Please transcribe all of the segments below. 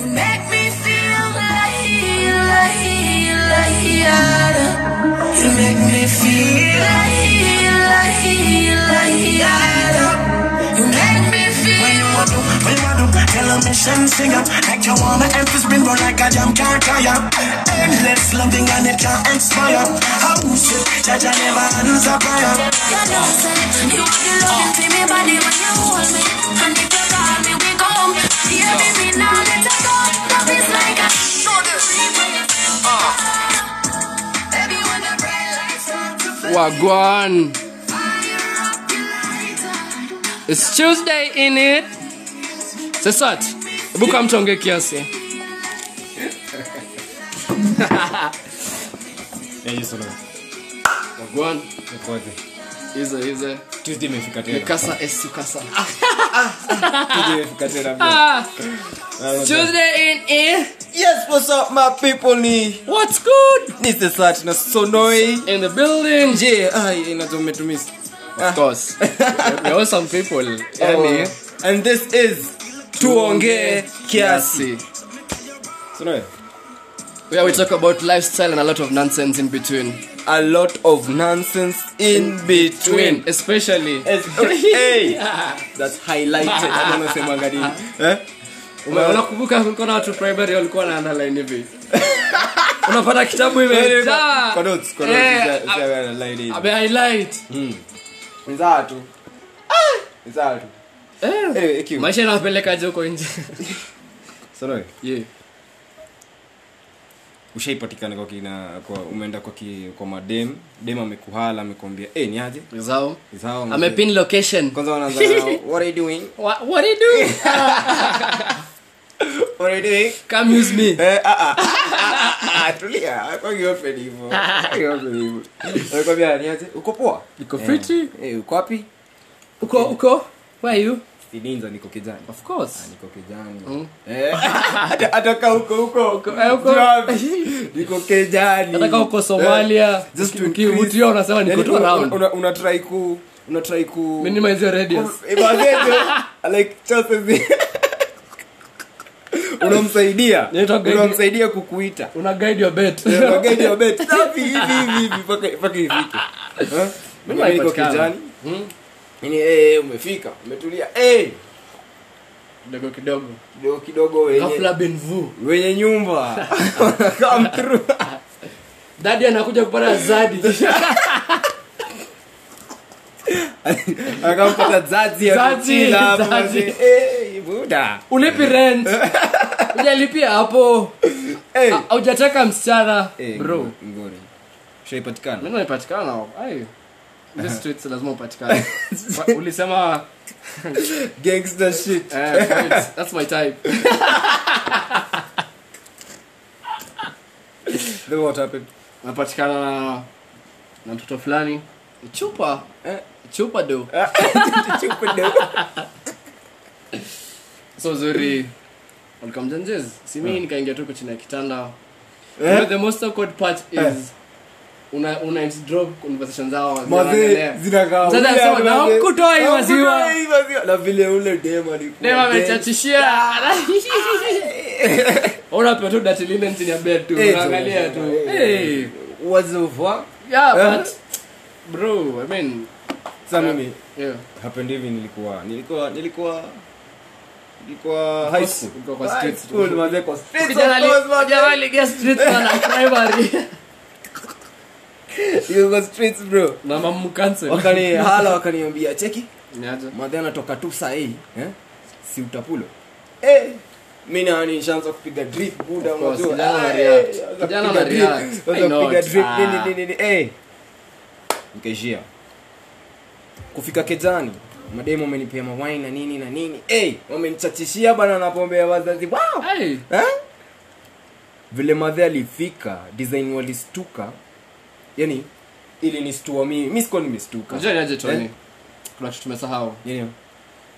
You make me feel like, like, like, you make me feel like, like, like, like. you make me feel. When you want to, when you want to Tell them mission sing up Like you wanna empress spin But like a jam can't tire Endless loving and it can't expire How shit I never answer prayer Wagwan. It's Tuesday in it. Sesat. Hebu kama mtonge kiasi. Wagwan. Hizo hizo. Tuesday imefika tena. Mikasa esi kasa. Tuesday imefika tena. bro. Tuesday in it. Yes, what's up my people ni What's good? ni Sesat na Sonoi. In the building. Je, ai inajua. Of course. There are some people. Yani. And this is Tuongee Kiasi. Sonoi. Where we talk about lifestyle and a lot of nonsense in between. A lot of nonsense in between. Especially. Yes, hey, that's highlighted. I don't know semanga nini. Eh? Unakumbuka kulikuwa na watu primary walikuwa na underline hivi unapata kitabu imejaa Kwa notes, notes, hivi. highlight tu. Tu. Eh, huko nje yeah. Ushaipatikana kwa kina kwa umeenda kwa ki, kwa madem. Dem amekuhala amekwambia eh ni aje? Zao. Zao amepin location. Kwanza wanaanza what are you doing? What, what are you doing? What are you doing? Come use me. Eh ah ah ah, ah tulia. Kwa hiyo open hivyo? Hiyo open hivyo? Ni aje? Uko poa? Uko Eh, fiti? eh uko wapi? Uko uko? Where are you sininza niko kijani of course. Ah, niko kijani Mm. eh? Hata huko huko eh, huko. niko kijani nataka huko somalia. Just to ukivutia unasema niko tu around. una- una try ku una try ku minimize your radius. Imagine like chances unamsaidia. Unamsaidia kukuita. Una guide your bet. Una guide your bet. Safi, hivi hivi mpaka ifike. Eh? Mimi niko kijani Hmm? hey, eh umefika. Umetulia. Hey. kidogo kidogo. Kidogo kidogo wenye wenye nyumba. Come through. Dadi anakuja kupata zadi. Akampata zazi ya Zazi, kuchila hapo. Zazi. basi. eh buda ulipi rent? Ujalipia hapo. Eh. Msichana Eh, bro. Shaipatikana mimi naipatikana streets lazima upatikane. Ulisema gangster shit. Eh, fights, that's my type. Then what happened? Napatikana na na mtoto fulani. Chupa. Eh. chupa do Chupa do. so zuri. Walikamjanjez si mimi nikaingia tu chini ya kitanda. Eh? You know, the most awkward part is Eh. Una una drop conversation zao zinakaa Mzazi "Na mazee. hukutoa maziwa." na vile ule dem alikuwa Dem dead. amechachishia unapewa tu dirty linen chini ya bed tu Eh, unaangalia tu. Eh. hey What the fuck? yeah Eh? but bro i mean Sasa mimi yeah happened hivi nilikuwa nilikuwa nilikuwa nilikuwa high school Ulikuwa kwa High school, mazee, kwa kijana of course, ali- mazee. kijana aliingia street na primary Nilikuwa streets bro. Wakani hala wakaniambia cheki madhe anatoka tu saa hii eh? si utapulo? Eh. Mi nani nishaanza kupiga drip buda Of course, unajua. kijana Ah, eh, Ah. nini nini nini. Eh nikaishia kufika kejani mademu wamenipea mawaini na nini na nini. Eh wamenichachishia bana napombea ya wazazi. Wow! Hey. Eh? vile madhe alifika design walistuka yani ili nistua mimi mi sikuwa nimestuka niaje Eh? kuna kitu tumesahau. Yani,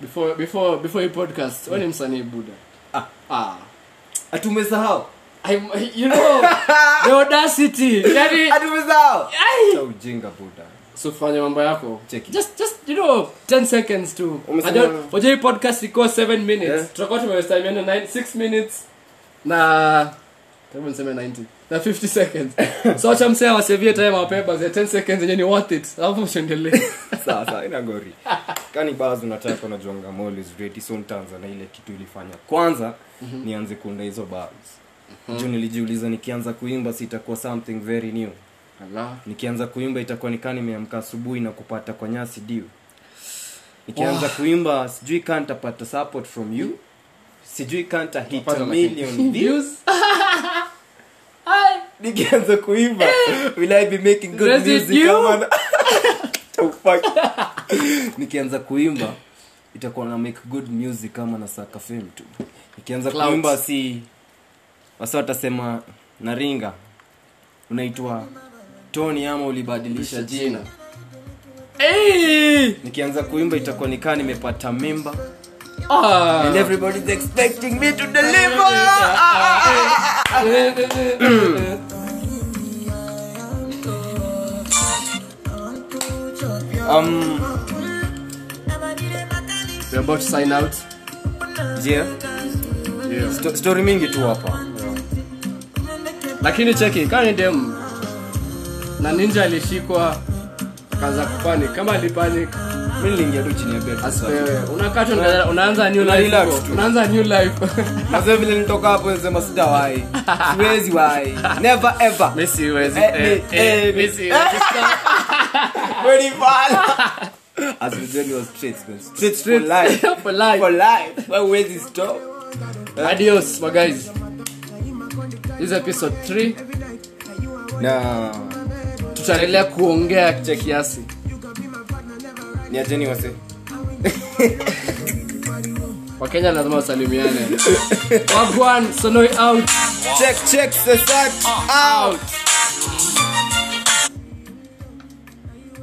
before before before hii podcast wewe ni msanii buda Ah. ah. Atumesahau I'm, you know the audacity. Yani atumesahau ai! Ujinga buda so fanya mambo yako. Check it. just just you know 10 seconds to podcast iko 7 minutes. Yeah. tutakuwa tumewestimiana 6 minutes na niseme 90 na 50 seconds. So acha msee awasevie time mapema za 10 seconds yenye ni worth it. Alafu mshendelee sawa sawa ina gori. Kani baz unataka unajonga mall is ready so nitaanza na ile kitu ilifanya kwanza nianze kuunda hizo bars. Juu nilijiuliza nikianza kuimba sitakuwa something very new. Allah nikianza kuimba itakuwa nikaa nimeamka asubuhi na kupata kwa nyasi diu nikianza kuimba sijui kaa support from you. Sijui kaa nitahit a million views. Views nikianza kuimba. Will i be making good Does music? You? ama na- fuck. nikianza kuimba itakuwa na make good music kama na saka fame tu. Nikianza kuimba si wasa watasema naringa. Unaitwa tony ama ulibadilisha jina. hey! Nikianza kuimba itakuwa nikaa nimepata mimba ah. And everybody's expecting me to deliver um we're about to sign out. Yeah. Yeah. Sto- story mingi tu hapa. Lakini cheki kama ni dem na ninja alishikwa kaza kupani. Kama alipani mi niliingia tu chini ya bed asipewe unakaa una- unaanza new Una life unaanza new life. Mazee vile nitoka hapo nisema sitawahi siwezi wahi never ever. Mimi siwezi. Eh, eh, eh, eh, mimi siwezi Very bad. As we tell you straight man. straight for life. For life. For life. Why huwezi stop adios my guys. This is episode 3 na. Tutaendelea kuongea kiasi. Ni ajeni wase? Wakenya lazima wasalimiane. Wagwan sonoi out. Check check the start out